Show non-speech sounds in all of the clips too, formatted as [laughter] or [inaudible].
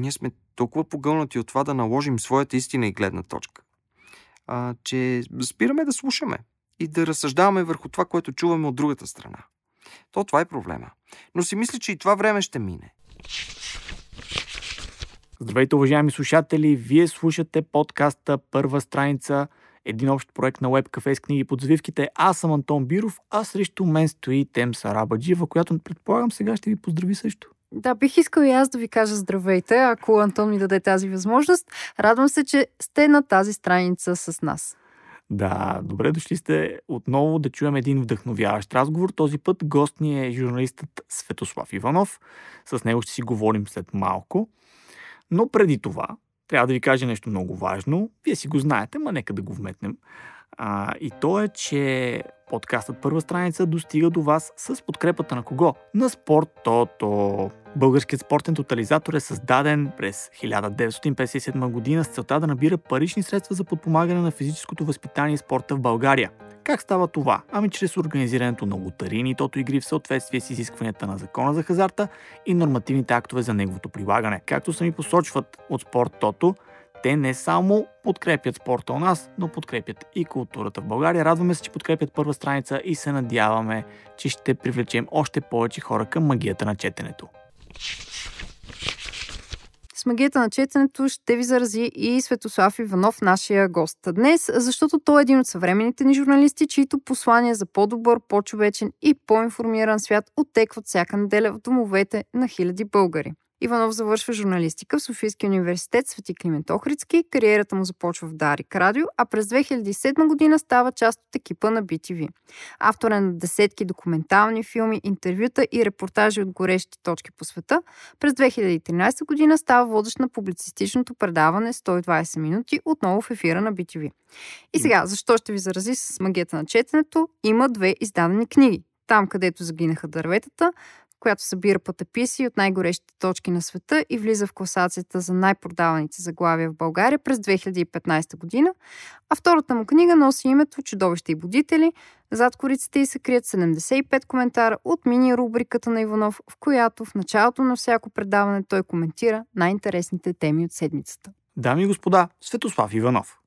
ние сме толкова погълнати от това да наложим своята истина и гледна точка, а, че спираме да слушаме и да разсъждаваме върху това, което чуваме от другата страна. То това е проблема. Но си мисля, че и това време ще мине. Здравейте, уважаеми слушатели! Вие слушате подкаста Първа страница, един общ проект на WebCafe с книги под завивките. Аз съм Антон Биров, а срещу мен стои Тем Сарабаджива, която предполагам сега ще ви поздрави също. Да, бих искал и аз да ви кажа здравейте, ако Антон ми даде тази възможност. Радвам се, че сте на тази страница с нас. Да, добре дошли сте отново да чуем един вдъхновяващ разговор. Този път гост ни е журналистът Светослав Иванов. С него ще си говорим след малко. Но преди това, трябва да ви кажа нещо много важно. Вие си го знаете, ма нека да го вметнем. А, и то е, че подкастът Първа страница достига до вас с подкрепата на кого? На Спорт Тото. Българският спортен тотализатор е създаден през 1957 година с целта да набира парични средства за подпомагане на физическото възпитание и спорта в България. Как става това? Ами чрез организирането на лотарини и тото игри в съответствие с изискванията на закона за хазарта и нормативните актове за неговото прилагане. Както сами посочват от Спорт Тото, те не само подкрепят спорта у нас, но подкрепят и културата в България. Радваме се, че подкрепят първа страница и се надяваме, че ще привлечем още повече хора към магията на четенето. С магията на четенето ще ви зарази и Светослав Иванов, нашия гост днес, защото той е един от съвременните ни журналисти, чието послания за по-добър, по-човечен и по-информиран свят оттекват всяка неделя в домовете на хиляди българи. Иванов завършва журналистика в Софийския университет Свети Климент Охридски. Кариерата му започва в Дарик Радио, а през 2007 година става част от екипа на BTV. Автор е на десетки документални филми, интервюта и репортажи от горещи точки по света. През 2013 година става водещ на публицистичното предаване 120 минути, отново в ефира на BTV. И сега, защо ще ви зарази с магията на четенето? Има две издадени книги. Там, където загинаха дърветата, която събира пътеписи от най-горещите точки на света и влиза в класацията за най-продаваните заглавия в България през 2015 година, а втората му книга носи името Чудовища и будители. Зад кориците й се крият 75 коментара от мини-рубриката на Иванов, в която в началото на всяко предаване той коментира най-интересните теми от седмицата. Дами и господа, Светослав Иванов.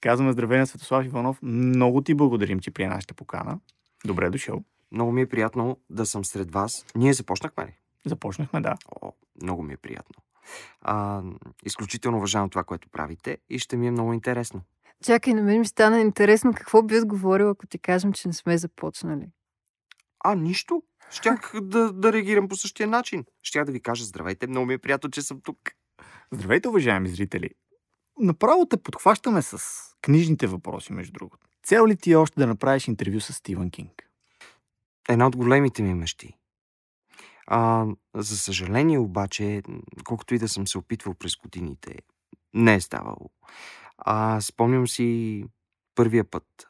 Казваме здравей на Светослав Иванов. Много ти благодарим, че прие нашата покана. Добре дошъл. Много ми е приятно да съм сред вас. Ние започнахме ли? Започнахме, да. О, много ми е приятно. А, изключително уважавам това, което правите и ще ми е много интересно. Чакай, на мен ми стана интересно какво би отговорил, ако ти кажем, че не сме започнали. А, нищо. Щях да, да реагирам по същия начин. Щях да ви кажа здравейте, много ми е приятно, че съм тук. Здравейте, уважаеми зрители. Направо те подхващаме с книжните въпроси, между другото. Цел ли ти е още да направиш интервю с Стивън Кинг? Една от големите ми мечти. А, за съжаление обаче, колкото и да съм се опитвал през годините, не е ставало. А, спомням си първия път.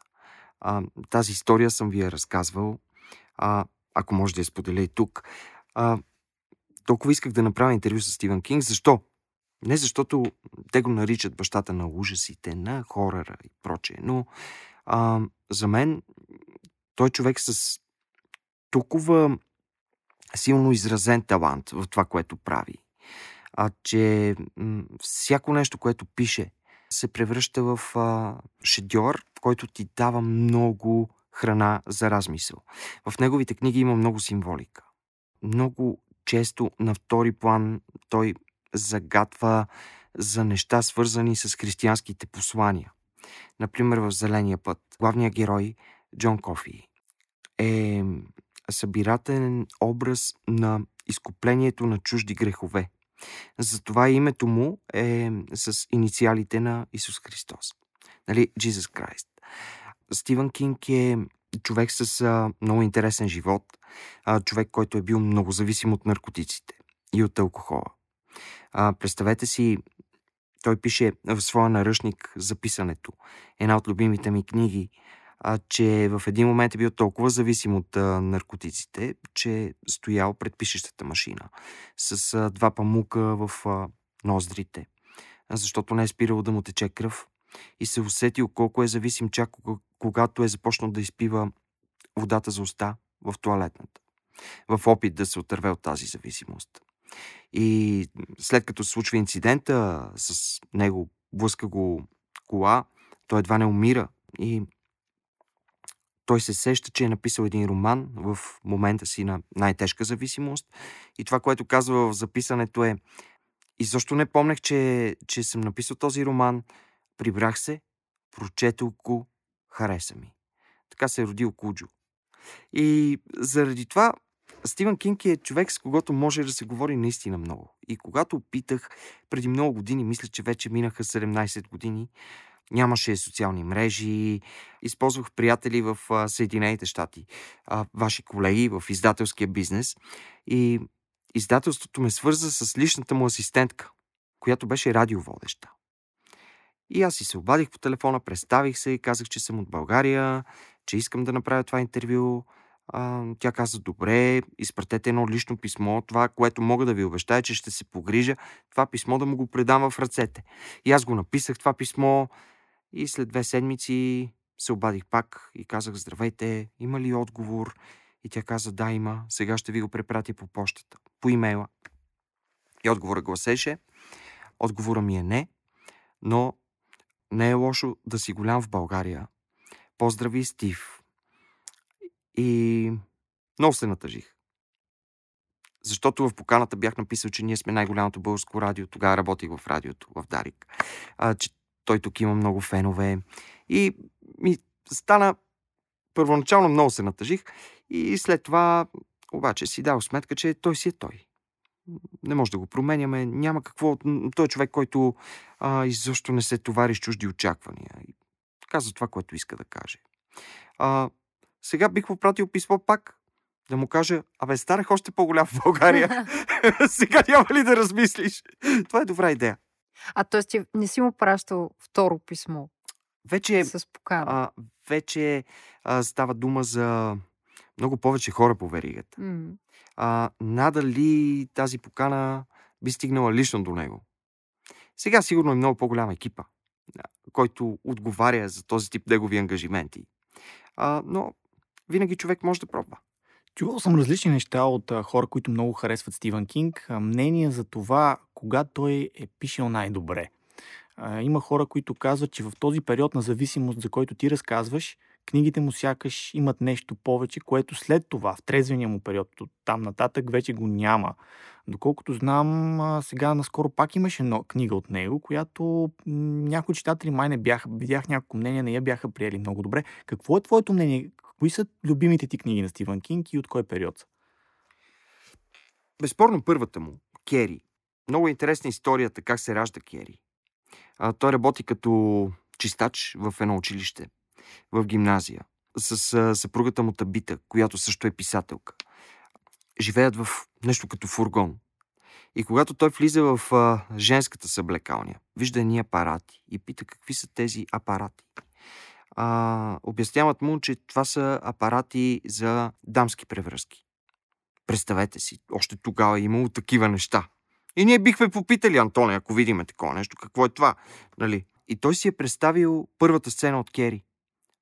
А, тази история съм ви я разказвал. А, ако може да я споделя и тук. А, толкова исках да направя интервю с Стивен Кинг. Защо? Не защото те го наричат бащата на ужасите, на хорора и прочее, но а, за мен той човек с толкова силно изразен талант в това, което прави, а че м- всяко нещо, което пише, се превръща в а, шедьор, който ти дава много храна за размисъл. В неговите книги има много символика. Много често на втори план той загатва за неща, свързани с християнските послания. Например, в Зеления път главният герой Джон Кофи е събирателен образ на изкуплението на чужди грехове. Затова името му е с инициалите на Исус Христос. Нали, Jesus Christ. Стивън Кинг е човек с а, много интересен живот, а, човек, който е бил много зависим от наркотиците и от алкохола. А, представете си, той пише в своя наръчник за писането. Една от любимите ми книги а, че в един момент е бил толкова зависим от а, наркотиците, че стоял пред пишещата машина с а, два памука в а, ноздрите, защото не е спирало да му тече кръв и се усетил колко е зависим чак когато е започнал да изпива водата за уста в туалетната, в опит да се отърве от тази зависимост. И след като се случва инцидента с него, блъска го кола, той едва не умира. И той се сеща, че е написал един роман в момента си на най-тежка зависимост. И това, което казва в записането е и защо не помнех, че, че съм написал този роман. Прибрах се, прочетох го, хареса ми. Така се е родил Куджо. И заради това Стивън Кинг е човек, с когото може да се говори наистина много. И когато питах преди много години, мисля, че вече минаха 17 години, нямаше социални мрежи, използвах приятели в Съединените щати, ваши колеги в издателския бизнес и издателството ме свърза с личната му асистентка, която беше радиоводеща. И аз си се обадих по телефона, представих се и казах, че съм от България, че искам да направя това интервю. А, тя каза, добре, изпратете едно лично писмо. Това, което мога да ви обещая, че ще се погрижа, това писмо да му го предам в ръцете. И аз го написах това писмо и след две седмици се обадих пак и казах, здравейте, има ли отговор? И тя каза, да, има. Сега ще ви го препратя по почтата, по имейла. И отговорът гласеше, отговора ми е не, но не е лошо да си голям в България. Поздрави, Стив. И много се натъжих. Защото в поканата бях написал, че ние сме най-голямото българско радио. Тогава работих в радиото, в Дарик. А, че той тук има много фенове. И ми стана първоначално много се натъжих и след това обаче си дал сметка, че той си е той. Не може да го променяме, няма какво. Той е човек, който а, изобщо не се товари с чужди очаквания. И каза това, което иска да каже. А, сега бих попратил писмо пак, да му кажа, абе, станах още по-голям в България. [laughs] сега няма ли да размислиш? Това е добра идея. А т.е. ти не си му пращал второ писмо? Вече, с покана. а, вече а, става дума за много повече хора по веригата. М. А, надали тази покана би стигнала лично до него. Сега сигурно е много по-голям екипа, който отговаря за този тип негови ангажименти. А, но винаги човек може да пробва. Чувал съм различни неща от а, хора, които много харесват Стивън Кинг. А, мнения за това, кога той е пишел най-добре. Има хора, които казват, че в този период на зависимост, за който ти разказваш, книгите му сякаш имат нещо повече, което след това, в трезвения му период, от там нататък, вече го няма. Доколкото знам, сега наскоро пак имаше но книга от него, която някои читатели май не бяха, видях няколко мнения, не я бяха приели много добре. Какво е твоето мнение? Кои са любимите ти книги на Стивън Кинг и от кой период са? Безспорно първата му, Кери. Много интересна историята как се ражда Кери. А, той работи като чистач в едно училище, в гимназия, с а, съпругата му Табита, която също е писателка. Живеят в нещо като фургон. И когато той влиза в а, женската съблекалня, вижда едни апарати и пита какви са тези апарати. А, обясняват му, че това са апарати за дамски превръзки. Представете си, още тогава е имало такива неща. И ние бихме попитали Антоне, ако видиме такова нещо, какво е това, нали? И той си е представил първата сцена от Кери.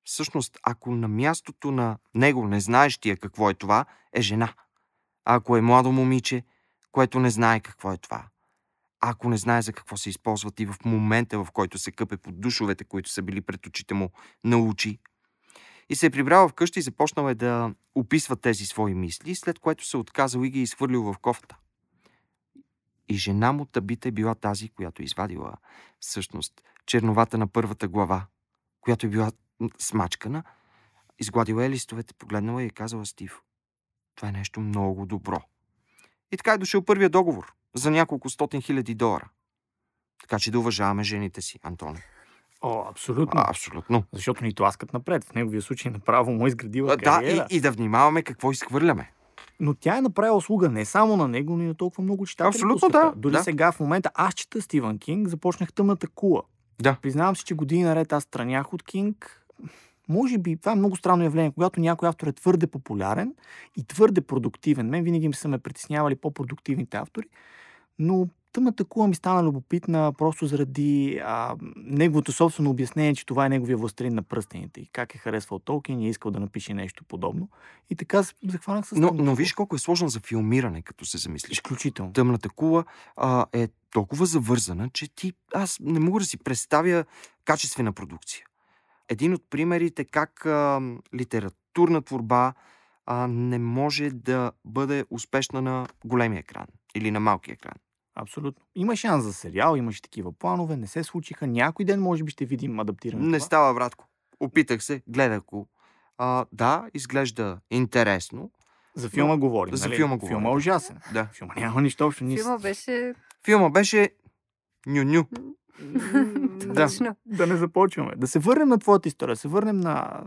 Всъщност, ако на мястото на него, не знаещия какво е това, е жена. А ако е младо момиче, което не знае какво е това. Ако не знае за какво се използват и в момента, в който се къпе под душовете, които са били пред очите му, научи. И се е прибрал вкъщи и започнал е да описва тези свои мисли, след което се отказал и ги е изхвърлил в кофта. И жена му Табита е била тази, която е извадила всъщност черновата на първата глава, която е била смачкана, изгладила е листовете, погледнала и е казала Стив. Това е нещо много добро. И така е дошъл първия договор за няколко стотин хиляди долара. Така че да уважаваме жените си, Антоне. О, абсолютно. А, абсолютно. Защото ни тласкат напред. В неговия случай направо му е изградила А, Да, кариера. и, и да внимаваме какво изхвърляме. Но тя е направила услуга не само на него, но и на толкова много читатели. Абсолютно да, Дори да. сега в момента аз чета Стивън Кинг, започнах тъмната кула. Да. Признавам си, че години наред аз странях от Кинг. Може би това е много странно явление, когато някой автор е твърде популярен и твърде продуктивен. Мен винаги ми са ме притеснявали по-продуктивните автори, но тъмната кула ми стана любопитна просто заради а, неговото собствено обяснение, че това е неговия властелин на пръстените и как е харесвал Толкин и е искал да напише нещо подобно. И така захванах с Но, но виж колко е сложно за филмиране, като се замислиш. Изключително. Тъмната кула а, е толкова завързана, че ти, аз не мога да си представя качествена продукция. Един от примерите как а, литературна творба а, не може да бъде успешна на големия екран или на малкия екран. Абсолютно. Има шанс за сериал, имаше такива планове, не се случиха. Някой ден може би ще видим адаптиране. Не това. става, братко. Опитах се, гледах го. А, да, изглежда интересно. За филма говорим. За нали? филма говорим, Филма е ужасен. Да. Филма няма нищо общо. Ни... Филма беше... Филма беше ню-ню. Да. Да не започваме. Да се върнем на твоята история, да се върнем на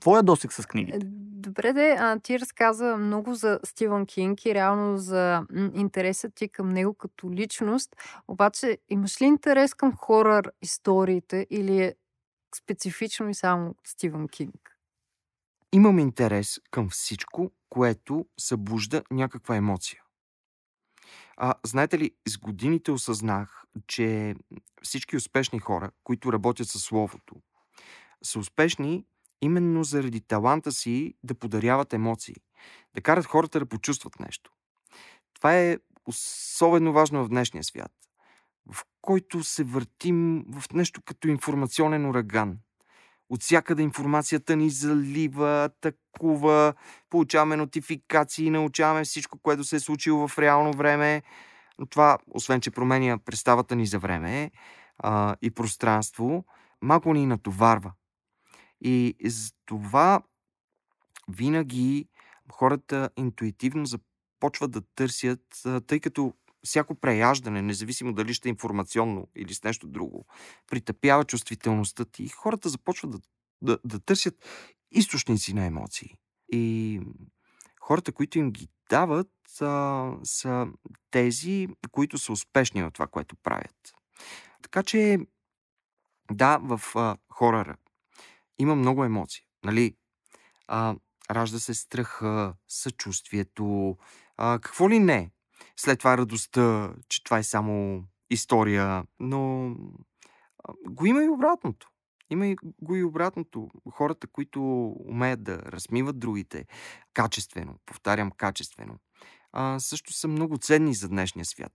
твоя досек с книгите. Добре, де, а, ти разказа много за Стивън Кинг и реално за интереса ти към него като личност. Обаче, имаш ли интерес към хорър историите или е специфично и само Стивън Кинг? Имам интерес към всичко, което събужда някаква емоция. А, знаете ли, с годините осъзнах, че всички успешни хора, които работят със словото, са успешни именно заради таланта си да подаряват емоции, да карат хората да почувстват нещо. Това е особено важно в днешния свят, в който се въртим в нещо като информационен ураган. От всякъде информацията ни залива, атакува, получаваме нотификации, научаваме всичко, което се е случило в реално време. Но това, освен че променя представата ни за време а, и пространство, малко ни натоварва. И за това винаги хората интуитивно започват да търсят, тъй като всяко преяждане, независимо дали ще е информационно или с нещо друго, притъпява чувствителността ти. И хората започват да, да, да търсят източници на емоции. И хората, които им ги дават, а, са тези, които са успешни в това, което правят. Така че, да, в а, хорора има много емоции. Нали? А, ражда се страха, съчувствието, а, какво ли не. След това радостта, че това е само история, но а, го има и обратното. Има и го и обратното. Хората, които умеят да размиват другите качествено, повтарям качествено, а, също са много ценни за днешния свят,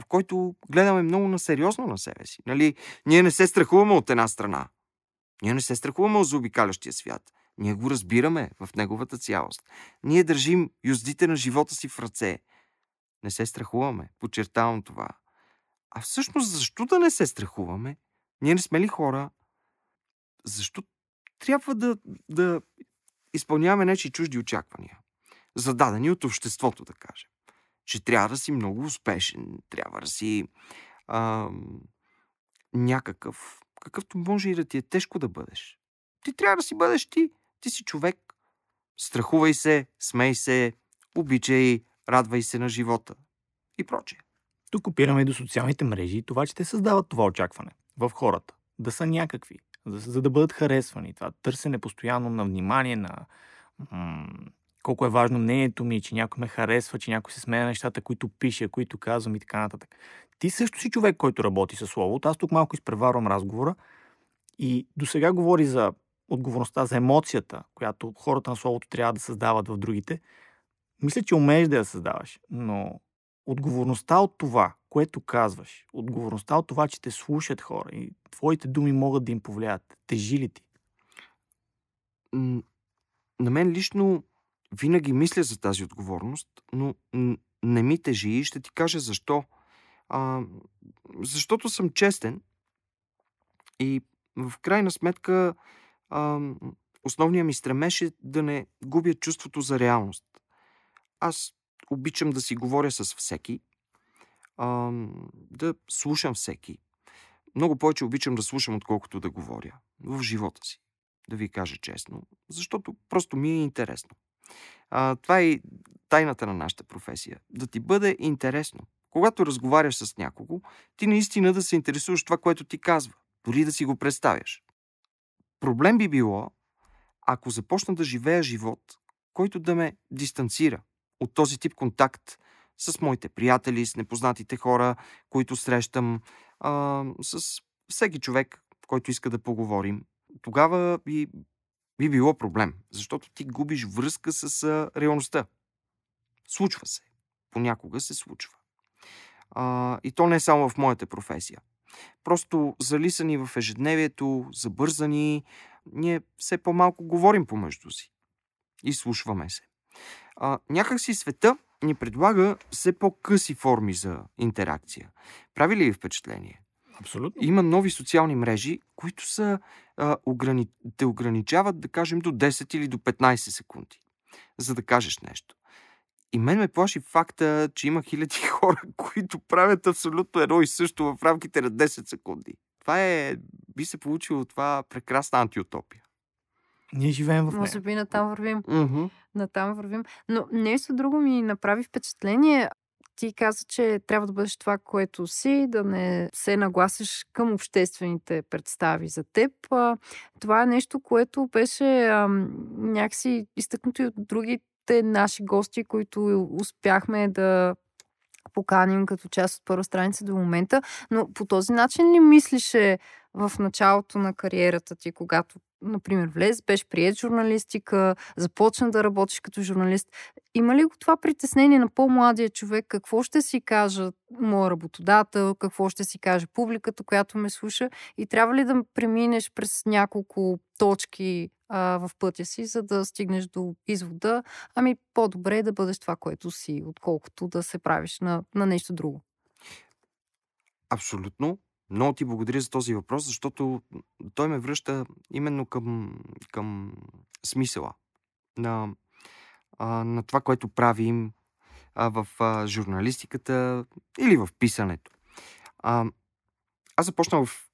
в който гледаме много на сериозно на себе си. Нали? Ние не се страхуваме от една страна. Ние не се страхуваме от заобикалящия свят. Ние го разбираме в неговата цялост. Ние държим юздите на живота си в ръце. Не се страхуваме. Подчертавам това. А всъщност, защо да не се страхуваме? Ние не сме ли хора? Защо трябва да, да изпълняваме нечи чужди очаквания? Зададени от обществото, да кажем. Че трябва да си много успешен, трябва да си а, някакъв, какъвто може и да ти е тежко да бъдеш. Ти трябва да си бъдеш ти. Ти си човек. Страхувай се, смей се, обичай, радвай се на живота и прочее. Тук опираме и до социалните мрежи и това, че те създават това очакване в хората. Да са някакви, за, за да бъдат харесвани. Това търсене постоянно на внимание, на м- колко е важно мнението ми, че някой ме харесва, че някой се смее на нещата, които пише, които казвам и така нататък. Ти също си човек, който работи със словото. Аз тук малко изпреварвам разговора и до сега говори за отговорността, за емоцията, която хората на словото трябва да създават в другите. Мисля, че умееш да я създаваш, но отговорността от това, което казваш, отговорността от това, че те слушат хора и твоите думи могат да им повлияят, тежи ли ти? На мен лично винаги мисля за тази отговорност, но не ми тежи и ще ти кажа защо. А, защото съм честен и в крайна сметка а, основният ми стремеж е да не губя чувството за реалност. Аз обичам да си говоря с всеки, а, да слушам всеки. Много повече обичам да слушам, отколкото да говоря в живота си, да ви кажа честно, защото просто ми е интересно. А, това е и тайната на нашата професия. Да ти бъде интересно. Когато разговаряш с някого, ти наистина да се интересуваш това, което ти казва, дори да си го представяш. Проблем би било, ако започна да живея живот, който да ме дистанцира от този тип контакт с моите приятели, с непознатите хора, които срещам, а, с всеки човек, който иска да поговорим, тогава би, би било проблем, защото ти губиш връзка с реалността. Случва се. Понякога се случва. А, и то не е само в моята професия. Просто залисани в ежедневието, забързани, ние все по-малко говорим помежду си. И слушваме се. А, някак си света ни предлага все по-къси форми за интеракция. Прави ли ви впечатление? Абсолютно. Има нови социални мрежи, които са, а, ограни... те ограничават, да кажем, до 10 или до 15 секунди, за да кажеш нещо. И мен ме плаши факта, че има хиляди [laughs] хора, които правят абсолютно едно и също в рамките на 10 секунди. Това е, би се получило това прекрасна антиутопия. Ние живеем в нея. Може би натам вървим. Mm-hmm. Натам вървим. Но нещо друго ми направи впечатление. Ти каза, че трябва да бъдеш това, което си, да не се нагласиш към обществените представи за теб. Това е нещо, което беше ам, някакси изтъкнато и от другите наши гости, които успяхме да поканим като част от първа страница до момента. Но по този начин ли мислише в началото на кариерата ти, когато например, влез, беше прият журналистика, започна да работиш като журналист. Има ли го това притеснение на по-младия човек? Какво ще си кажа моя работодател? Какво ще си каже публиката, която ме слуша? И трябва ли да преминеш през няколко точки а, в пътя си, за да стигнеш до извода? Ами по-добре е да бъдеш това, което си, отколкото да се правиш на, на нещо друго. Абсолютно. Много ти благодаря за този въпрос, защото той ме връща именно към, към смисъла на, а, на това, което правим а, в а, журналистиката или в писането. А, аз започнах в,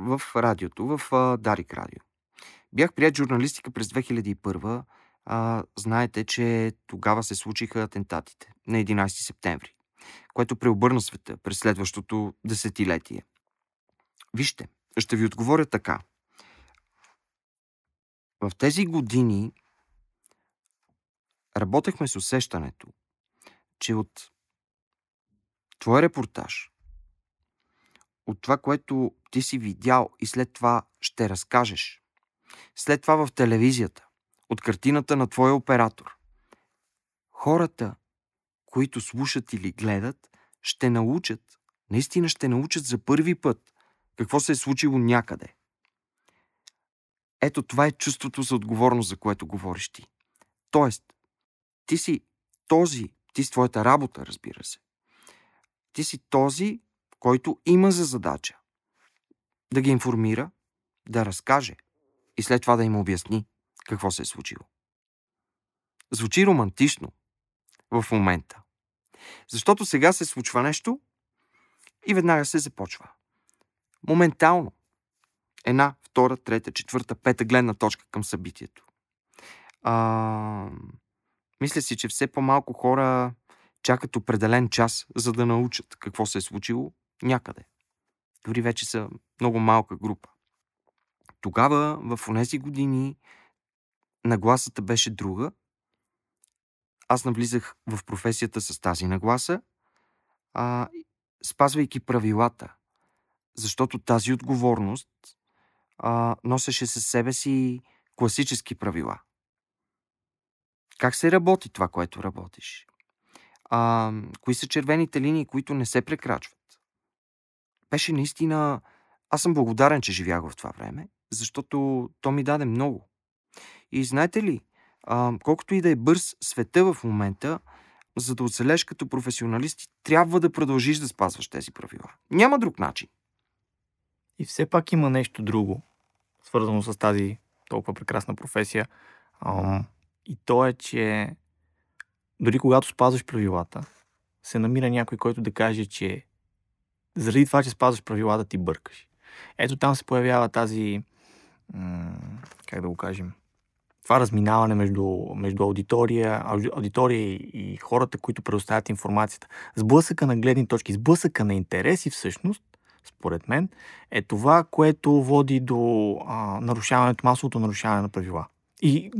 в радиото, в а, Дарик Радио. Бях прият журналистика през 2001. А, знаете, че тогава се случиха атентатите на 11 септември, което преобърна света през следващото десетилетие. Вижте, ще ви отговоря така. В тези години работехме с усещането, че от твой репортаж, от това, което ти си видял и след това ще разкажеш, след това в телевизията, от картината на твоя оператор, хората, които слушат или гледат, ще научат, наистина ще научат за първи път какво се е случило някъде. Ето това е чувството за отговорност, за което говориш ти. Тоест, ти си този, ти с твоята работа, разбира се. Ти си този, който има за задача да ги информира, да разкаже и след това да им обясни какво се е случило. Звучи романтично в момента. Защото сега се случва нещо и веднага се започва моментално. Една, втора, трета, четвърта, пета гледна точка към събитието. А, мисля си, че все по-малко хора чакат определен час, за да научат какво се е случило някъде. Дори вече са много малка група. Тогава, в тези години, нагласата беше друга. Аз навлизах в професията с тази нагласа, а, спазвайки правилата, защото тази отговорност а, носеше със себе си класически правила. Как се работи това, което работиш? А, кои са червените линии, които не се прекрачват? Беше наистина... Аз съм благодарен, че живях в това време, защото то ми даде много. И знаете ли, а, колкото и да е бърз света в момента, за да оцелеш като професионалист, трябва да продължиш да спазваш тези правила. Няма друг начин. И все пак има нещо друго, свързано с тази толкова прекрасна професия. И то е, че дори когато спазваш правилата, се намира някой, който да каже, че заради това, че спазваш правилата, ти бъркаш. Ето там се появява тази, как да го кажем, това разминаване между, между аудитория, аудитория и, и хората, които предоставят информацията. Сблъсъка на гледни точки, сблъсъка на интереси всъщност според мен, е това, което води до а, нарушаването, масовото нарушаване на правила. И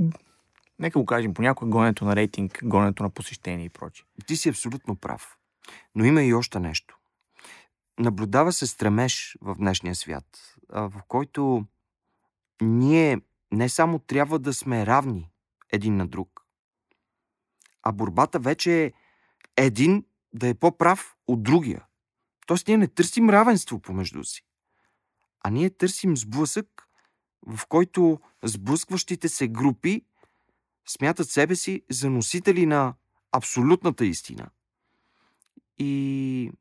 Нека го кажем понякога гонето на рейтинг, гонето на посещение и прочие. Ти си абсолютно прав. Но има и още нещо. Наблюдава се стремеж в днешния свят, в който ние не само трябва да сме равни един на друг, а борбата вече е един да е по-прав от другия. Тоест ние не търсим равенство помежду си, а ние търсим сблъсък, в който сблъскващите се групи смятат себе си за носители на абсолютната истина. И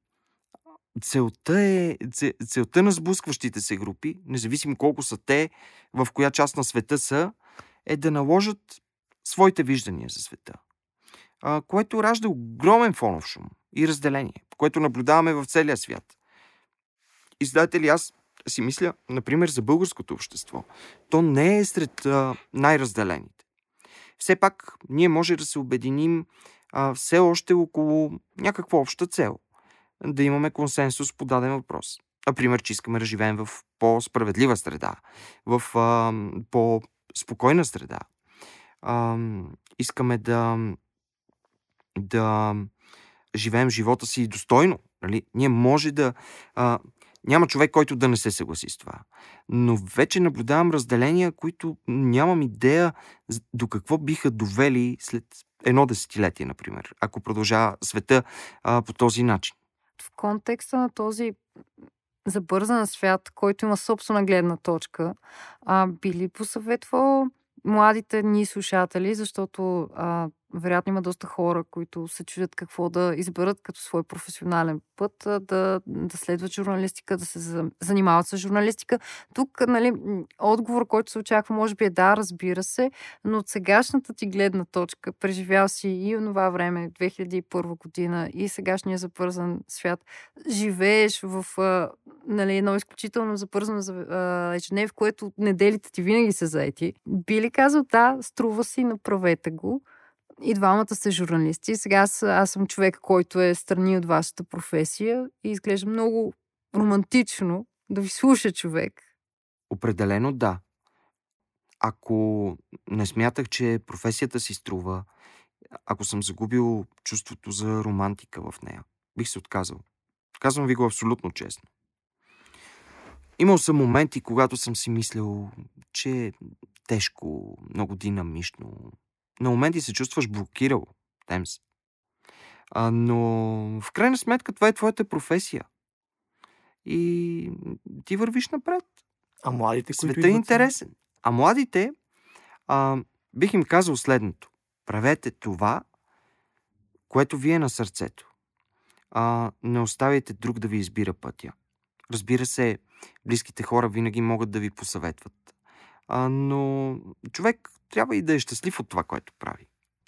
целта е, целта на сблъскващите се групи, независимо колко са те, в коя част на света са, е да наложат своите виждания за света. Което ражда огромен фонов шум и разделение, което наблюдаваме в целия свят. И знаете ли, аз си мисля, например, за българското общество. То не е сред а, най-разделените. Все пак, ние може да се обединим а, все още около някаква обща цел. Да имаме консенсус по даден въпрос. Например, че искаме да живеем в по-справедлива среда, в а, по-спокойна среда. А, искаме да, да живеем живота си достойно. Нали? Ние може да. А, няма човек, който да не се съгласи с това. Но вече наблюдавам разделения, които нямам идея до какво биха довели след едно десетилетие, например, ако продължава света а, по този начин. В контекста на този забързан свят, който има собствена гледна точка, а, би ли посъветвал младите ни слушатели, защото а, вероятно има доста хора, които се чудят какво да изберат като свой професионален път, да, да следват журналистика, да се занимават с журналистика. Тук, нали, отговор, който се очаква, може би е да, разбира се, но от сегашната ти гледна точка, преживял си и онова време, 2001 година, и сегашния запързан свят, живееш в нали, едно изключително запързано ежедневие, в което неделите ти винаги са заети. Би ли казал, да, струва си, направете го и двамата сте журналисти. Сега аз, аз съм човек, който е страни от вашата професия и изглежда много романтично да ви слуша човек. Определено да. Ако не смятах, че професията си струва, ако съм загубил чувството за романтика в нея, бих се отказал. Казвам ви го абсолютно честно. Имал съм моменти, когато съм си мислил, че е тежко, много динамично, на моменти се чувстваш блокирал. Темс. А, но в крайна сметка това е твоята професия. И ти вървиш напред. А младите, които Света е интересен. А младите, а, бих им казал следното. Правете това, което ви е на сърцето. А, не оставяйте друг да ви избира пътя. Разбира се, близките хора винаги могат да ви посъветват. А, но човек трябва и да е щастлив от това, което прави.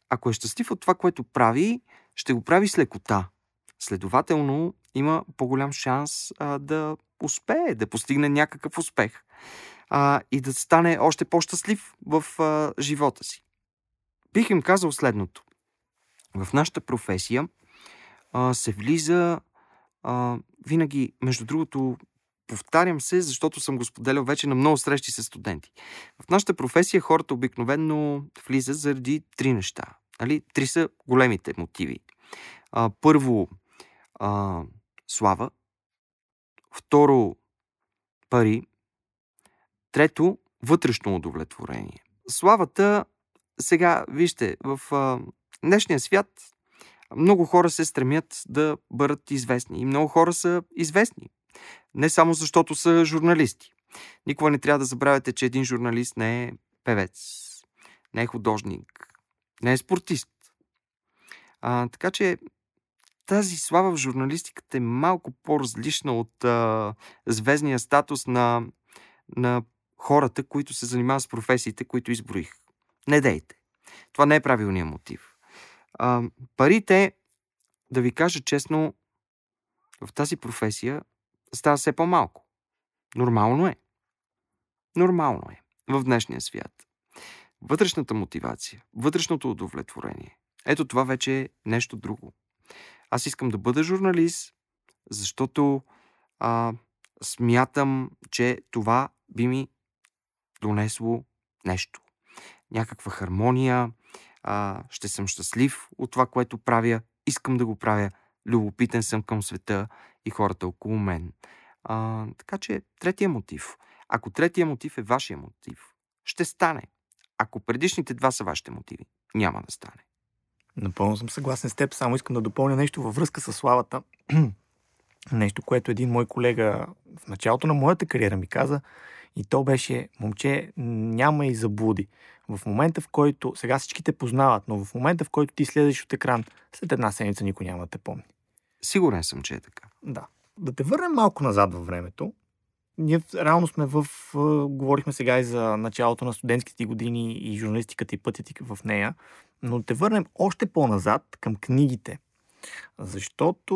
Ако е щастлив от това, което прави, ще го прави с лекота. Следователно, има по-голям шанс а, да успее, да постигне някакъв успех а, и да стане още по-щастлив в а, живота си. Бих им казал следното. В нашата професия а, се влиза а, винаги, между другото, Повтарям се, защото съм го споделял вече на много срещи с студенти. В нашата професия хората обикновенно влизат заради три неща. Нали? Три са големите мотиви. А, първо, а, слава. Второ, пари. Трето, вътрешно удовлетворение. Славата, сега, вижте, в а, днешния свят много хора се стремят да бъдат известни. И много хора са известни. Не само защото са журналисти. Никога не трябва да забравяте, че един журналист не е певец, не е художник, не е спортист. А, така че тази слава в журналистиката е малко по-различна от а, звездния статус на, на хората, които се занимават с професиите, които изброих. Не дейте. Това не е правилният мотив. А, парите, да ви кажа честно, в тази професия става все по-малко. Нормално е. Нормално е в днешния свят. Вътрешната мотивация, вътрешното удовлетворение. Ето това вече е нещо друго. Аз искам да бъда журналист, защото а, смятам, че това би ми донесло нещо. Някаква хармония, а, ще съм щастлив от това, което правя, искам да го правя, любопитен съм към света и хората около мен. А, така че третия мотив. Ако третия мотив е вашия мотив, ще стане. Ако предишните два са вашите мотиви, няма да стане. Напълно съм съгласен с теб, само искам да допълня нещо във връзка с славата. [clears throat] нещо, което един мой колега в началото на моята кариера ми каза, и то беше, момче, няма и заблуди. В момента, в който, сега всички те познават, но в момента, в който ти слезеш от екран, след една седмица никой няма да те помни. Сигурен съм, че е така. Да. Да те върнем малко назад във времето. Ние реално сме в... Говорихме сега и за началото на студентските години и журналистиката и пътя ти в нея, но те върнем още по-назад към книгите. Защото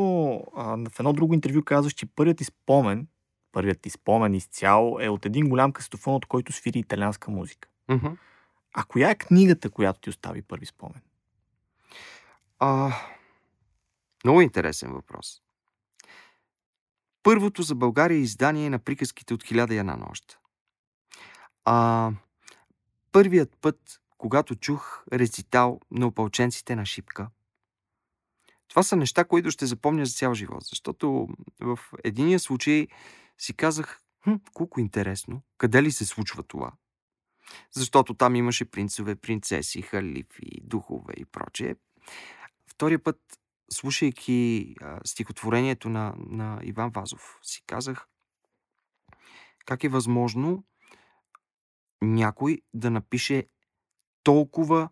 а, в едно друго интервю казваш, че първият ти спомен, първият ти спомен изцяло е от един голям касетофон, от който свири италианска музика. Mm-hmm. А коя е книгата, която ти остави първи спомен? А, много интересен въпрос. Първото за България издание на приказките от хиляда и една нощ. А, първият път, когато чух рецитал на опълченците на Шипка, това са неща, които ще запомня за цял живот, защото в единия случай си казах, хм, колко интересно, къде ли се случва това? Защото там имаше принцове, принцеси, халифи, духове и прочее. Втория път слушайки а, стихотворението на, на Иван Вазов, си казах как е възможно някой да напише толкова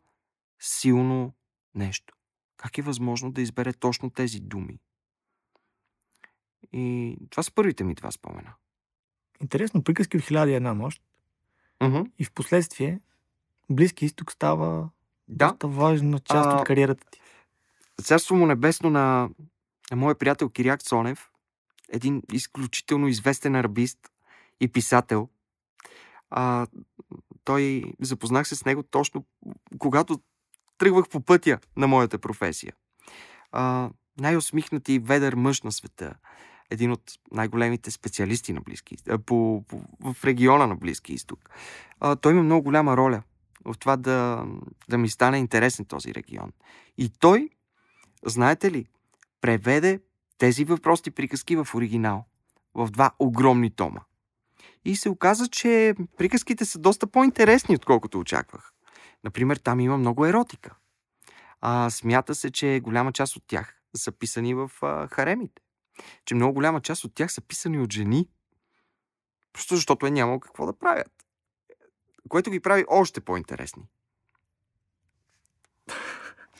силно нещо. Как е възможно да избере точно тези думи? И това са първите ми два спомена. Интересно, приказки от хиляди една нощ. Uh-huh. И в последствие Близки изток става Да. доста важна част А, от кариерата ти. Царство му небесно на, на моя приятел Киряк Цонев, един изключително известен арабист и писател. А, той запознах се с него точно когато тръгвах по пътя на моята професия. А, най-усмихнат и ведър мъж на света. Един от най-големите специалисти на Близки по, по, в региона на Близки изток. А, той има много голяма роля в това да, да ми стане интересен този регион. И той знаете ли, преведе тези въпросни приказки в оригинал, в два огромни тома. И се оказа, че приказките са доста по-интересни, отколкото очаквах. Например, там има много еротика. А, смята се, че голяма част от тях са писани в а, харемите. Че много голяма част от тях са писани от жени. Просто защото е нямало какво да правят. Което ги прави още по-интересни.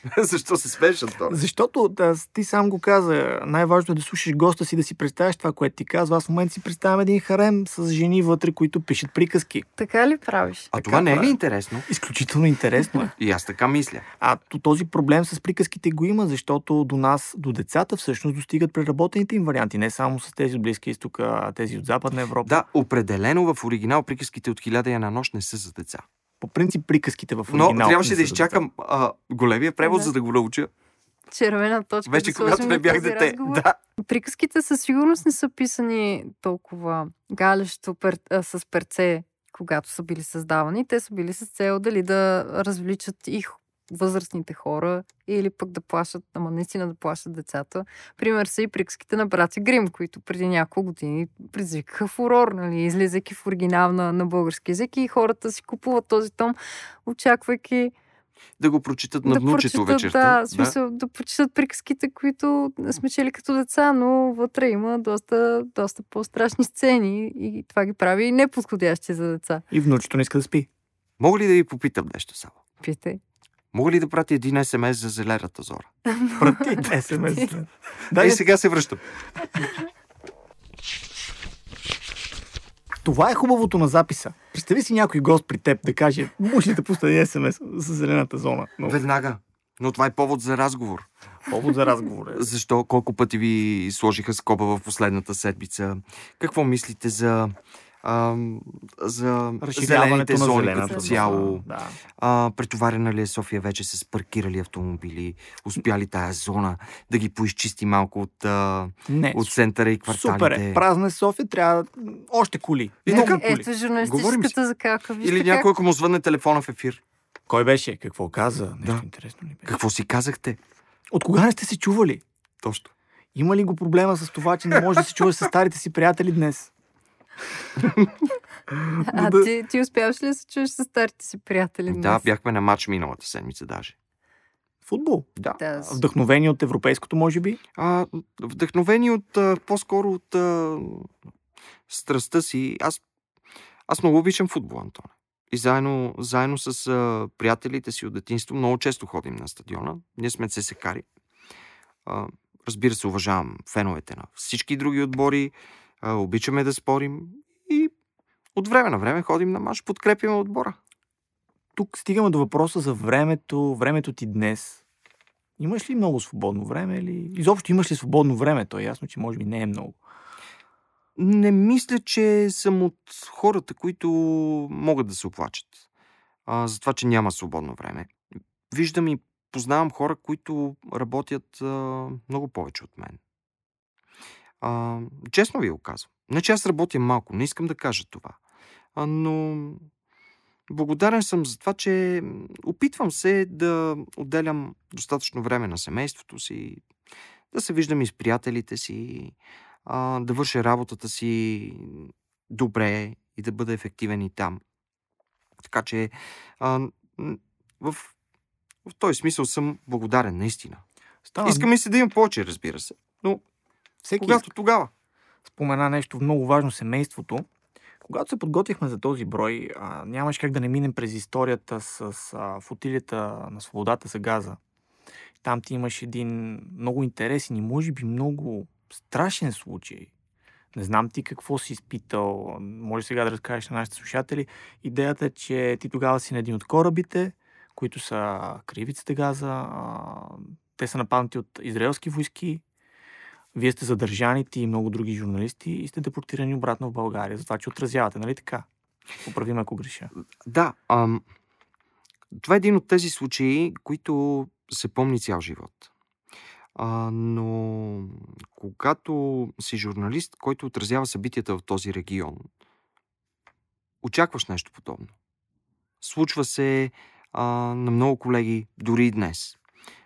[laughs] Защо се смееш, Антон? Защото да, ти сам го каза, най-важното е да слушаш госта си, да си представяш това, което ти казва. Аз в момента си представям един харем с жени вътре, които пишат приказки. Така ли правиш? А Така това не е ли интересно? Изключително интересно е. И аз така мисля. А то- този проблем с приказките го има, защото до нас, до децата всъщност достигат преработените им варианти. Не само с тези от Близкия изток, а тези от Западна Европа. Да, определено в оригинал приказките от хиляда и една нощ не са за деца. По принцип приказките в Но оригинал. трябваше не да изчакам а, големия превод, Да. за да го науча. Червена точка. Вече да когато не бях дете. разговор. Да. Приказките със сигурност не са писани толкова галещо пер, а, с перце, когато са били създавани. Те са били с цел дали да развличат и възрастните хора или пък да плашат, ама наистина да плашат децата. Пример са и приказките на братя Грим, които преди няколко години предизвикаха фурор, нали, излизайки в оригинал на, на български язик и хората си купуват този том, очаквайки Да го прочитат на да внучето вечерта. Да, смисъл, да. прочитат приказките, които сме чели като деца, но вътре има доста, доста по-страшни сцени и това ги прави неподходящи за деца. И внучето не иска да спи. Мога ли да ви попитам нещо само? Питай. Мога ли да пратя един СМС за зелената зора? [laughs] Прати СМС. Да, и сега се връщам. това е хубавото на записа. Представи си някой гост при теб да каже, може ли да пусне един СМС за зелената зона. Но Веднага. Но това е повод за разговор. повод за разговор е. [laughs] Защо? Колко пъти ви сложиха скоба в последната седмица? Какво мислите за, ам, за зелените на зони като цяло? Да. А, претоварена ли е София вече с паркирали автомобили? Успяли тая зона да ги поизчисти малко от, а, Не, от центъра и кварталите? супер е. Празна е София, трябва още коли. И Много така. Ето журналистическата закалка. Или как някой, ако му звънне телефона в ефир. Кой беше? Какво каза? Нещо Да. интересно ли беше? Какво си казахте? От кога не сте се чували? Точно. Има ли го проблема с това, че не може да се чуваш с старите си приятели днес? А Да. ти, ти успяваш ли да се чуеш с старите си приятели днес? Да, бяхме на матч миналата седмица даже. Футбол. Да. Да, Вдъхновени от европейското, може би? А, вдъхновени от, а, по-скоро от а, страстта си. Аз, аз много обичам футбол, Антон. И заедно, заедно с а, приятелите си от детинство много често ходим на стадиона. Ние сме ССКари. А, разбира се, уважавам феновете на всички други отбори. А, обичаме да спорим. И от време на време ходим на мач, подкрепяме отбора. Тук стигаме до въпроса за времето, времето ти днес. Имаш ли много свободно време или... Изобщо имаш ли свободно време? То е ясно, че може би не е много. Не мисля, че съм от хората, които могат да се оплачат. А, за това, че няма свободно време. Виждам и познавам хора, които работят а, много повече от мен. А, честно ви го казвам. Че аз работя малко, не искам да кажа това. А, но благодарен съм за това, че опитвам се да отделям достатъчно време на семейството си, да се виждам и с приятелите си, а, да върша работата си добре и да бъда ефективен и там. Така че а, в, в този смисъл съм благодарен, наистина. Стана... Искам и се да имам повече, разбира се. Но Всеки когато тогава. спомена нещо много важно семейството. Когато се подготвихме за този брой, а, нямаш как да не минем през историята с а, флотилията на свободата за газа. Там ти имаш един много интересен и може би много страшен случай. Не знам ти какво си изпитал. Може сега да разкажеш на нашите слушатели. Идеята е, че ти тогава си на един от корабите, които са кривицата газа. А, те са нападнати от израелски войски. Вие сте задържани, ти и много други журналисти и сте депортирани обратно в България, за това, че отразявате, нали така? Поправим, ако греша. Да, ам, това е един от тези случаи, които се помни цял живот. А, но когато си журналист, който отразява събитията в този регион, очакваш нещо подобно. Случва се а, на много колеги, дори и днес,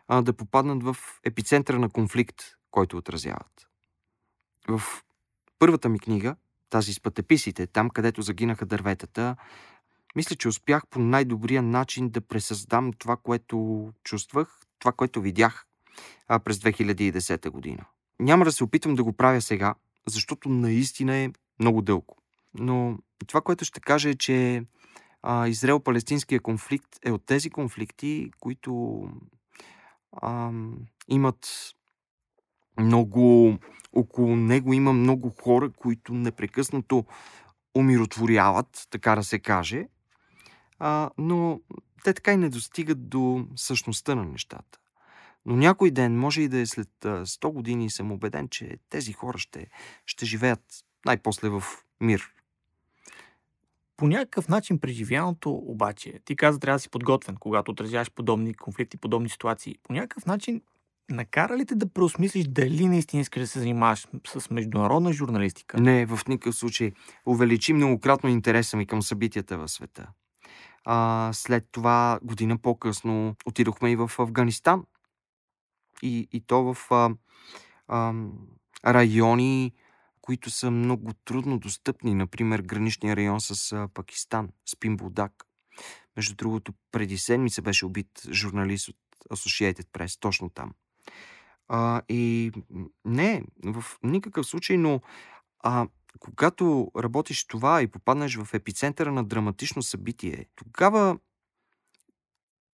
а, да попаднат в епицентъра на конфликт, който отразяват. В първата ми книга, тази с пътеписите, там където загинаха дърветата, мисля, че успях по най-добрия начин да пресъздам това, което чувствах, това, което видях а, през 2010 година. Няма да се опитвам да го правя сега, защото наистина е много дълго. Но това, което ще кажа е, че Израел-палестинския конфликт е от тези конфликти, които а, имат много... Около него има много хора, които непрекъснато умиротворяват, така да се каже, а, но те така и не достигат до същността на нещата. Но някой ден, може и да е след а, 100 години, съм убеден, че тези хора ще, ще живеят най-после в мир. По някакъв начин преживяното обаче, ти каза, трябва да си подготвен, когато отразяваш подобни конфликти, подобни ситуации. По някакъв начин накара ли те да преосмислиш дали наистина искаш да се занимаваш с международна журналистика? Не, в никакъв случай. Увеличи многократно интереса ми към събитията в света. А, след това, година по-късно, отидохме и в Афганистан. И, и то в а, а, райони, които са много трудно достъпни. Например, граничния район с а, Пакистан, Спинбулдак. Между другото, преди седмица беше убит журналист от Associated Press, точно там. А, и не, в никакъв случай, но а, когато работиш това и попаднеш в епицентъра на драматично събитие, тогава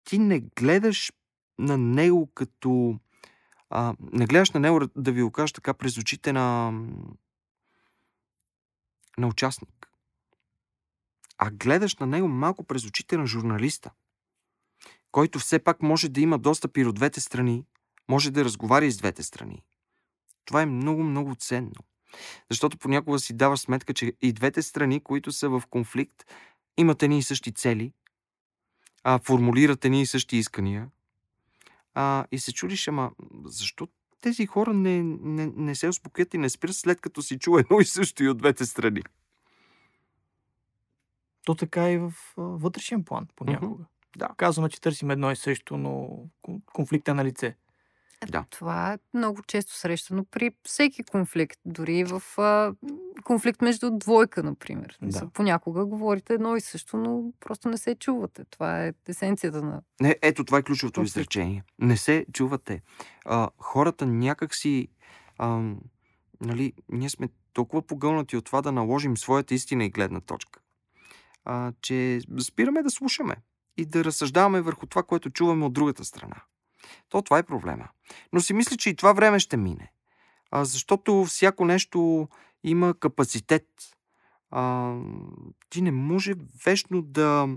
ти не гледаш на него като... А, не гледаш на него, да ви го кажа така, през очите на, на участник. А гледаш на него малко през очите на журналиста, който все пак може да има достъп и до двете страни, може да разговаря и с двете страни. Това е много, много ценно. Защото понякога си даваш сметка, че и двете страни, които са в конфликт, имат едни и същи цели, а, формулират едни и същи искания. А, и се чудиш, ама защо тези хора не, не, не се успокоят и не спират след като си чува [laughs] едно и също и от двете страни? То така и в а, вътрешен план понякога. Да. Казваме, че търсим едно и също, но конфликт е на лице. Да. Това е много често срещано при всеки конфликт, дори в а, конфликт между двойка, например. Да. Понякога говорите едно и също, но просто не се чувате. Това е есенцията на... Не, ето това е ключовото Конфликт. изречение. Не се чувате. А, хората някак си... А, нали, ние сме толкова погълнати от това да наложим своята истина и гледна точка, а, че спираме да слушаме и да разсъждаваме върху това, което чуваме от другата страна. То това е проблема. Но си мисля, че и това време ще мине. А, защото всяко нещо има капацитет. А, ти не може вечно да,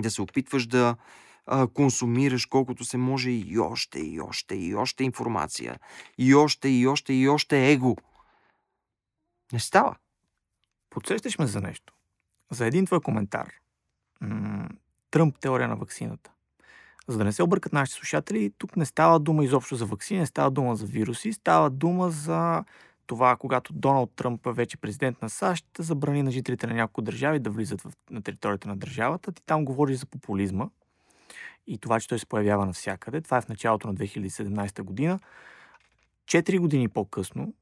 да се опитваш да а, консумираш колкото се може и още, и още, и още информация. И още, и още, и още его. Не става. Подсещаш ме за нещо. За един твой коментар. Тръмп теория на ваксината. За да не се объркат нашите слушатели, тук не става дума изобщо за вакцини, не става дума за вируси, става дума за това, когато Доналд Тръмп, вече президент на САЩ, забрани на жителите на няколко държави да влизат в, на територията на държавата. Ти там говориш за популизма и това, че той се появява навсякъде. Това е в началото на 2017 година. Четири години по-късно,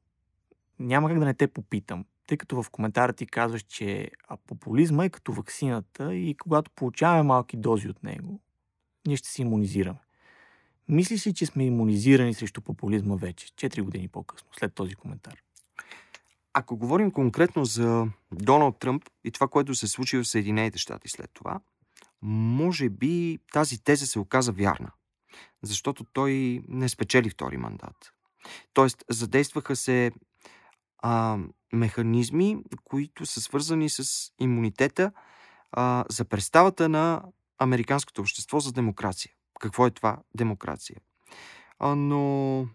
няма как да не те попитам, тъй като в коментара ти казваш, че популизма е като ваксината и когато получаваме малки дози от него, ние ще се иммунизираме. Мислиш ли, че сме иммунизирани срещу популизма вече, 4 години по-късно, след този коментар? Ако говорим конкретно за Доналд Тръмп и това, което се случи в Съединените щати след това, може би тази теза се оказа вярна, защото той не спечели втори мандат. Тоест, задействаха се а, механизми, които са свързани с имунитета а, за представата на американското общество за демокрация. Какво е това демокрация? А, но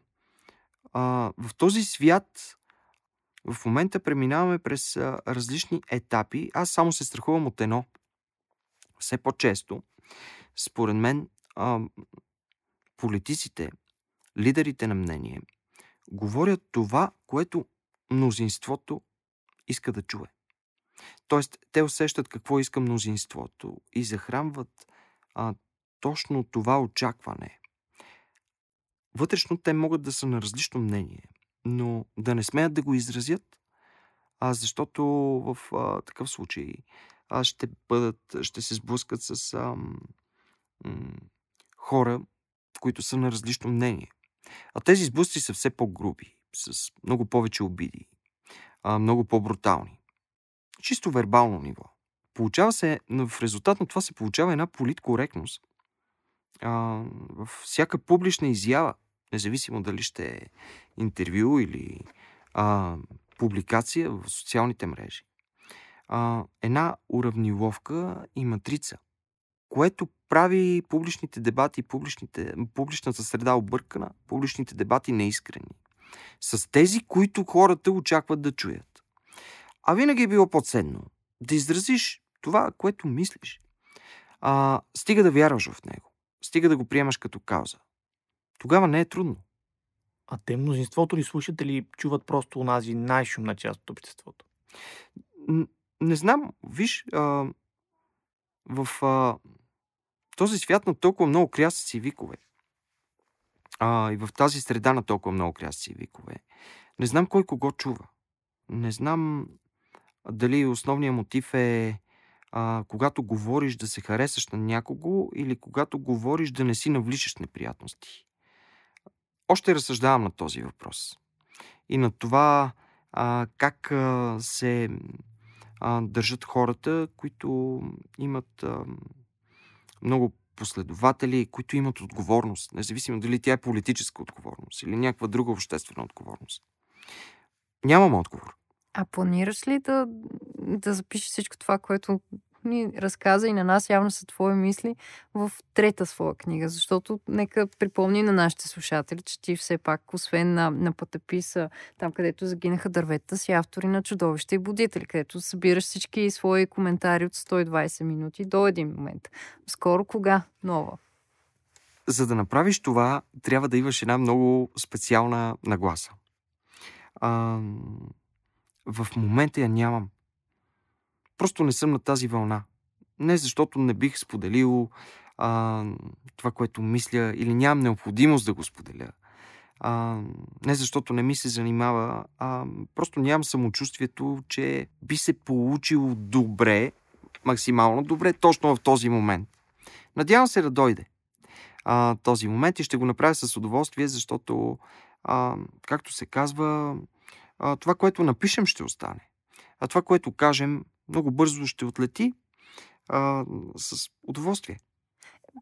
а, в този свят в момента преминаваме през а, различни етапи. Аз само се страхувам от едно. Все по-често, според мен, а, политиците, лидерите на мнение, говорят това, което мнозинството иска да чуе. Тоест, те усещат какво иска мнозинството и захранват а, точно това очакване. Вътрешно те могат да са на различно мнение, но да не смеят да го изразят, а защото в а, такъв случай а, ще бъдат, ще се сблъскат с а, м, хора, които са на различно мнение. А тези сблъсъци са все по-груби, с много повече обиди, а, много по-брутални. Чисто вербално ниво. Получава се, в резултат на това се получава една политкоректност. А, в всяка публична изява, независимо дали ще е интервю или а, публикация в социалните мрежи. А, една уравниловка и матрица, което прави публичните дебати, публичните, публичната среда объркана, публичните дебати неискрени. С тези, които хората очакват да чуят. А винаги е било по-ценно да изразиш това, което мислиш. А, стига да вярваш в него. Стига да го приемаш като кауза. Тогава не е трудно. А те мнозинството ли слушат или чуват просто онази най-шумна част от обществото? Н- не знам, виж, а, в а, този свят на толкова много крясъци и викове, а, и в тази среда на толкова много крясъци и викове, не знам кой кого чува. Не знам дали основният мотив е а, когато говориш да се харесаш на някого или когато говориш да не си навличаш неприятности. Още разсъждавам на този въпрос. И на това а, как а, се а, държат хората, които имат а, много последователи, които имат отговорност, независимо дали тя е политическа отговорност или някаква друга обществена отговорност. Нямам отговор. А планираш ли да, да запишеш всичко това, което ни разказа и на нас явно са твои мисли в трета своя книга? Защото нека припомни на нашите слушатели, че ти все пак, освен на, на пътеписа, там където загинаха дърветата, си автори на чудовища и будители, където събираш всички свои коментари от 120 минути до един момент. Скоро кога? Нова. За да направиш това, трябва да имаш една много специална нагласа. А, в момента я нямам. Просто не съм на тази вълна. не защото не бих споделил а, това, което мисля или нямам необходимост да го споделя. А, не защото не ми се занимава, а просто нямам самочувствието, че би се получило добре, максимално добре, точно в този момент. Надявам се да дойде а, този момент и ще го направя с удоволствие, защото, а, както се казва, а, това, което напишем, ще остане. А това, което кажем, много бързо ще отлети а, с удоволствие.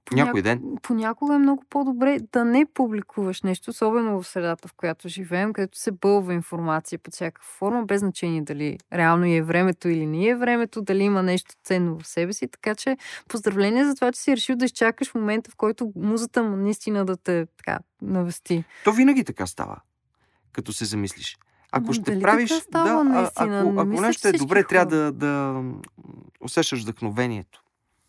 Поняк... Някой ден. Понякога е много по-добре да не публикуваш нещо, особено в средата, в която живеем, където се бълва информация под всяка форма, без значение дали реално е времето или не е времето, дали има нещо ценно в себе си. Така че поздравление за това, че си решил да изчакаш момента, в който музата му наистина да те така навести. То винаги така става, като се замислиш. Ако ще дали правиш, така става да, а- наистина? ако, Не ако мисля, нещо е добре, трябва хора. да, да усещаш вдъхновението.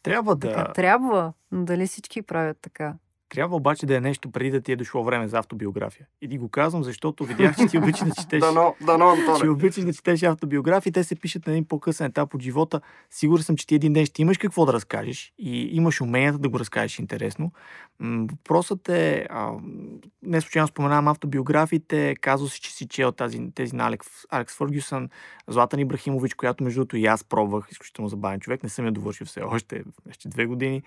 Трябва да... Така, трябва, но дали всички правят така? Трябва обаче да е нещо преди да ти е дошло време за автобиография. И ти го казвам, защото видях, че ти обичаш да [laughs] четеш. Дано, дано, че обичаш да четеш автобиографии, те се пишат на един по-късен етап от живота. Сигурен съм, че ти един ден ще имаш какво да разкажеш и имаш уменията да го разкажеш интересно. Въпросът е, а, не случайно споменавам автобиографиите, казва си, че си чел тази, тези на Алекс, Алекс Фъргюсън, Златан Ибрахимович, която между другото и аз пробвах, изключително забавен човек, не съм я довършил все още, вече две години.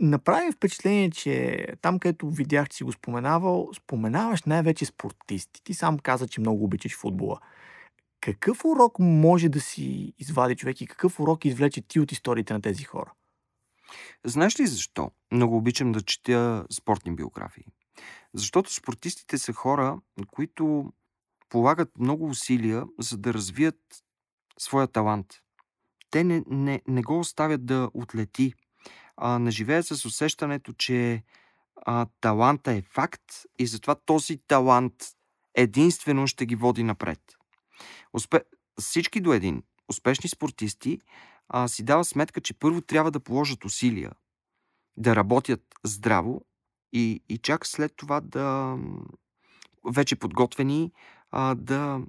Направи впечатление, че там, където видях, че си го споменавал, споменаваш най-вече спортисти. Ти сам каза, че много обичаш футбола. Какъв урок може да си извади човек и какъв урок извлече ти от историите на тези хора? Знаеш ли защо? Много обичам да четя спортни биографии. Защото спортистите са хора, които полагат много усилия, за да развият своя талант. Те не, не, не го оставят да отлети, а не живеят с усещането, че а, таланта е факт и затова този талант единствено ще ги води напред. Успе... Всички до един успешни спортисти а, си дават сметка, че първо трябва да положат усилия, да работят здраво и, и чак след това да вече подготвени а, да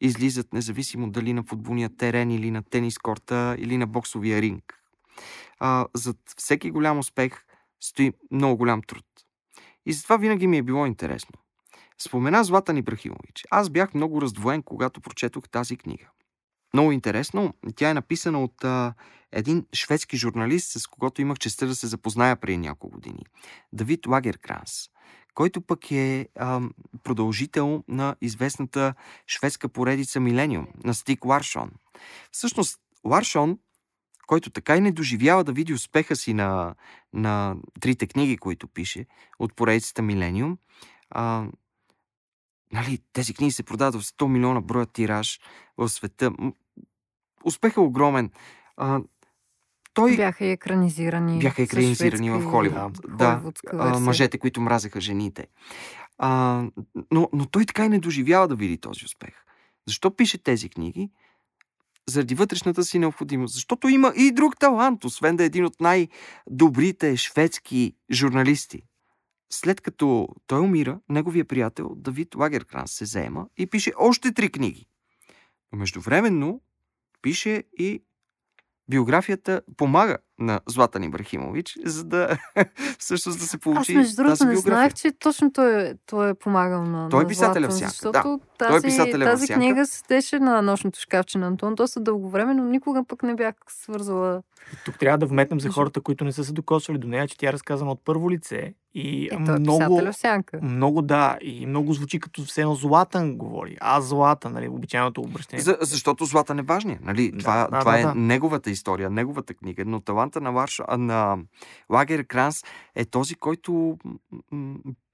излизат независимо дали на футболния терен или на тенис корта или на боксовия ринг. А, зад всеки голям успех стои много голям труд. И затова винаги ми е било интересно. Спомена Златан Ибрахимович. Аз бях много раздвоен, когато прочетох тази книга. Много интересно. Тя е написана от а, един шведски журналист, с когото имах честа да се запозная преди няколко години. Давид Лагеркранс, който пък е а, продължител на известната шведска поредица Милениум на Стик Ларшон. Всъщност, Ларшон, който така и не доживява да види успеха си на, на трите книги, които пише от поредицата Милениум, а, нали, тези книги се продават в 100 милиона броя тираж в света. М, Успех е огромен. А, той Бяха и екранизирани. бяха екранизирани в Холивуд. Да, а, мъжете, които мразеха жените. А, но, но той така и не доживява да види този успех. Защо пише тези книги? Заради вътрешната си необходимост. Защото има и друг талант, освен да е един от най-добрите шведски журналисти. След като той умира, неговия приятел Давид Лагеркранс се заема и пише още три книги. Но междувременно пише и биографията помага на Златан Ибрахимович, за да [laughs] всъщност да се Аз получи между другото не знаех, че точно той, е- той е помагал на Той е писателя в сянка, Защото Той е тази, писателя в тази сянка. книга седеше на нощното шкафче на Антон доста дълго време, но никога пък не бях свързала. Тук трябва да вметнем за хората, които не са се докосвали до нея, че тя е разказана от първо лице и, И е много, сянка. много да, и много звучи като все едно Златан говори. Аз Златан, нали, обичайното обращение. За, защото Златан е важният. Нали? Да, това да, това да, е да. неговата история, неговата книга. Но таланта на, Ларш, а, на Лагер Кранс е този, който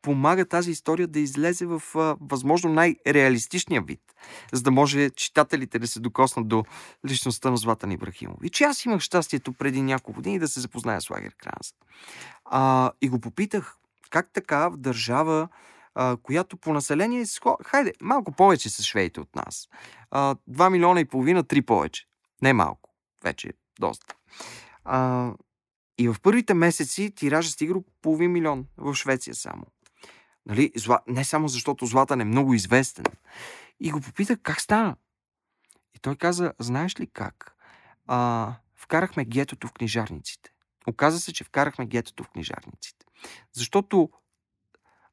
помага тази история да излезе в а, възможно най-реалистичния вид, за да може читателите да се докоснат до личността на Златан Ибрахимович. Аз имах щастието преди няколко години да се запозная с Лагер Кранс. А, и го попитах как така в държава, а, която по население е хайде, малко повече са шведите от нас. А, 2 милиона и половина, 3 повече. Не малко. Вече доста. А, и в първите месеци тиража стига половин милион в Швеция само. Нали? Зла... Не само защото Златан е много известен. И го попитах как стана. И той каза, знаеш ли как? А, вкарахме гетото в книжарниците. Оказа се, че вкарахме гетото в книжарниците. Защото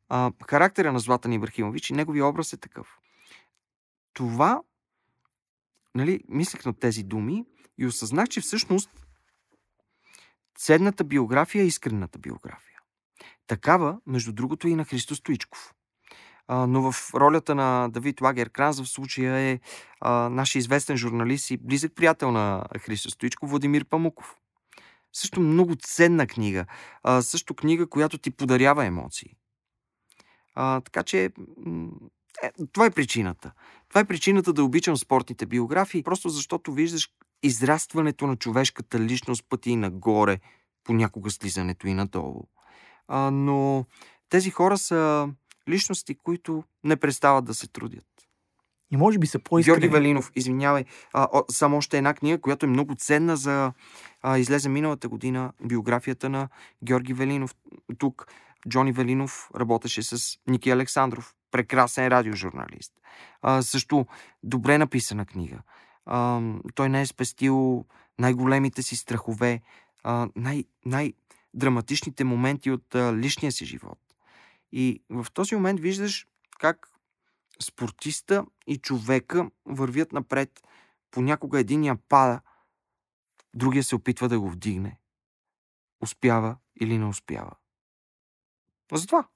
а, характера на Златан Ибрахимович и неговия образ е такъв. Това, нали, мислех на тези думи и осъзнах, че всъщност ценната биография е искрената биография. Такава, между другото, и на Христо Стоичков. А, но в ролята на Давид Лагер Кранз в случая е а, нашия известен журналист и близък приятел на Христо Стоичков, Владимир Памуков. Също много ценна книга. А, също книга, която ти подарява емоции. А, така че е, това е причината. Това е причината да обичам спортните биографии, просто защото виждаш израстването на човешката личност пъти и нагоре, понякога слизането и надолу. А, но тези хора са личности, които не престават да се трудят. И може би са по Георги Велинов, извинявай, а, о, само още една книга, която е много ценна за... А, излезе миналата година биографията на Георги Велинов. Тук Джони Велинов работеше с Ники Александров. Прекрасен радиожурналист. А, също добре написана книга. А, той не е спестил най-големите си страхове, а, най- най-драматичните моменти от а, личния си живот. И в този момент виждаш как спортиста и човека вървят напред. Понякога единия пада, другия се опитва да го вдигне. Успява или не успява. Затова.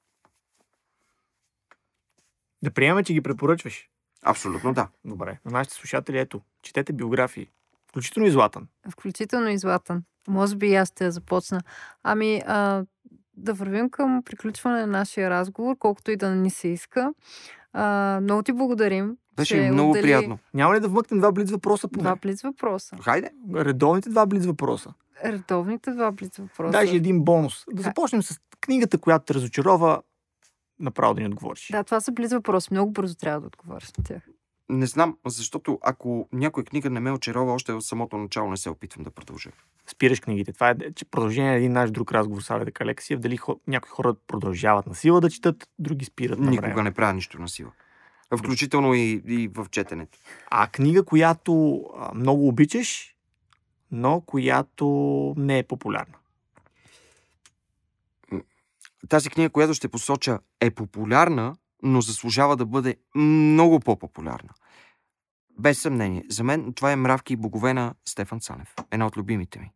Да приемаме, че ги препоръчваш. Абсолютно да. Добре. На нашите слушатели, ето, четете биографии. Включително и Златан. Включително и Златан. Може би и аз ще я започна. Ами, а, да вървим към приключване на нашия разговор, колкото и да не ни се иска. А, много ти благодарим. Беше че много отдели... приятно. Няма ли да вмъкнем два близ въпроса? Поне? Два близ въпроса. Хайде. Редовните два близ въпроса. Редовните два близ въпроса. Даже един бонус. Да започнем с книгата, която те разочарова, направо да ни отговориш. Да, това са близ въпроси. Много бързо трябва да отговориш на тях. Не знам, защото ако някоя книга не ме очарова, още в самото начало не се опитвам да продължа. Спираш книгите. Това е че продължение на един наш друг разговор с Алек Алексиев. Дали хо... някои хора продължават на сила да четат, други спират. На Никога време. не правя нищо на сила. Включително и, и в четенето. А книга, която много обичаш, но която не е популярна. Тази книга, която ще посоча, е популярна, но заслужава да бъде много по-популярна. Без съмнение. За мен това е Мравки и богове на Стефан Цанев. Една от любимите ми.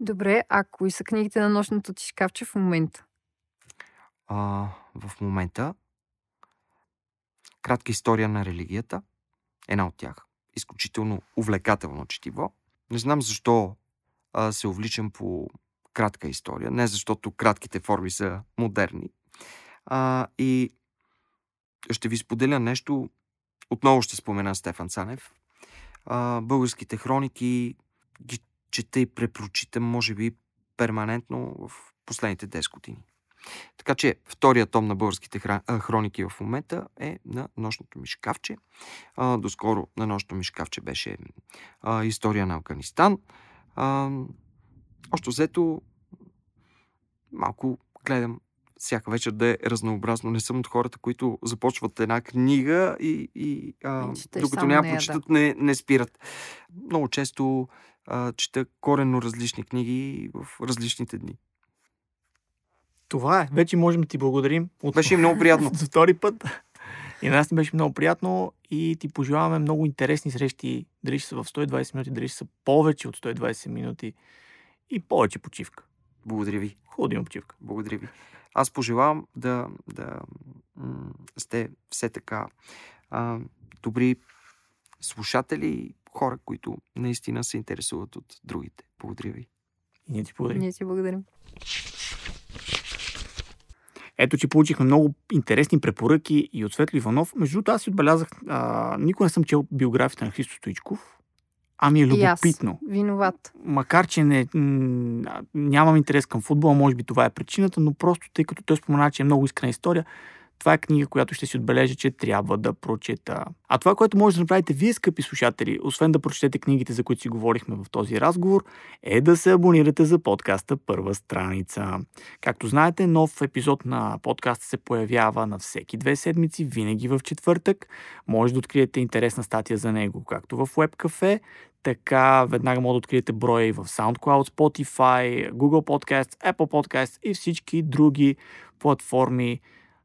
Добре, а кои са книгите на нощното ти шкафче в момента? А, в момента Кратка история на религията. Една от тях. Изключително увлекателно четиво. Не знам защо а, се увличам по кратка история. Не защото кратките форми са модерни. А, и ще ви споделя нещо. Отново ще спомена Стефан Цанев. А, българските хроники ги чета и препрочитам, може би, перманентно в последните 10 години. Така че втория том на българските хроники в момента е на нощното ми шкафче. А, доскоро на нощното ми шкафче беше а, история на Афганистан. А, още взето малко гледам всяка вечер да е разнообразно. Не съм от хората, които започват една книга и, и а, докато няма прочитат, да. не, не спират. Много често а, чета коренно различни книги в различните дни. Това е. Вече можем да ти благодарим. От... Беше много приятно. [laughs] За втори път. И на нас ни беше много приятно и ти пожелаваме много интересни срещи. Дали ще са в 120 минути, дали ще са повече от 120 минути и повече почивка. Благодаря ви. Хубаво да почивка. Благодаря ви. Аз пожелавам да, да м- сте все така а, добри слушатели, хора, които наистина се интересуват от другите. Благодаря ви. И ние ти благодарим. Ние ти благодарим. Ето, че получихме много интересни препоръки и от Светли Иванов. Между другото, аз си отбелязах, а, никога не съм чел биографията на Христо Стоичков. Ами е любопитно. И аз. Виноват. Макар, че не, нямам интерес към футбола, може би това е причината, но просто тъй като той спомена, че е много искрена история, това е книга, която ще си отбележа, че трябва да прочета. А това, което може да направите вие, скъпи слушатели, освен да прочетете книгите, за които си говорихме в този разговор, е да се абонирате за подкаста Първа страница. Както знаете, нов епизод на подкаста се появява на всеки две седмици, винаги в четвъртък. Може да откриете интересна статия за него, както в WebCafe, така веднага може да откриете броя и в SoundCloud, Spotify, Google Podcasts, Apple Podcasts и всички други платформи,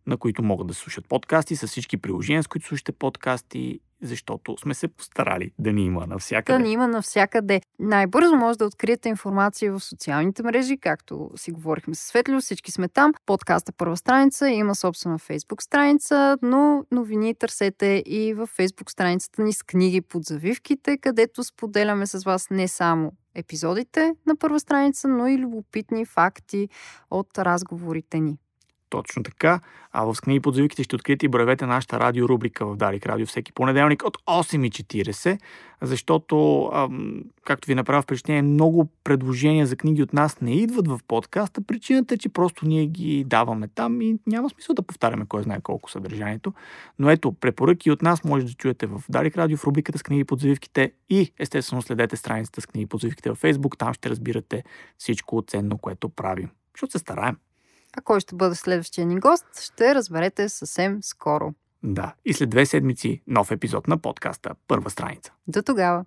на които могат да слушат подкасти, с всички приложения, с които слушате подкасти, защото сме се постарали да ни има навсякъде. Да ни има навсякъде. Най-бързо може да откриете информация в социалните мрежи, както си говорихме с Светлио, всички сме там. Подкаста първа страница има собствена фейсбук страница, но новини търсете и в фейсбук страницата ни с книги под завивките, където споделяме с вас не само епизодите на първа страница, но и любопитни факти от разговорите ни. Точно така. А в книги под завивките ще откриете и броевете на нашата радиорубрика в Дарик Радио всеки понеделник от 8.40, защото, ам, както ви направя впечатление, много предложения за книги от нас не идват в подкаста. Причината е, че просто ние ги даваме там и няма смисъл да повтаряме кой знае колко съдържанието. Но ето, препоръки от нас може да чуете в Дарик Радио в рубриката с книги под завивките и естествено следете страницата с книги под завивките във Facebook. Там ще разбирате всичко ценно, което правим. Защото се стараем. А кой ще бъде следващия ни гост, ще разберете съвсем скоро. Да, и след две седмици нов епизод на подкаста Първа страница. До тогава!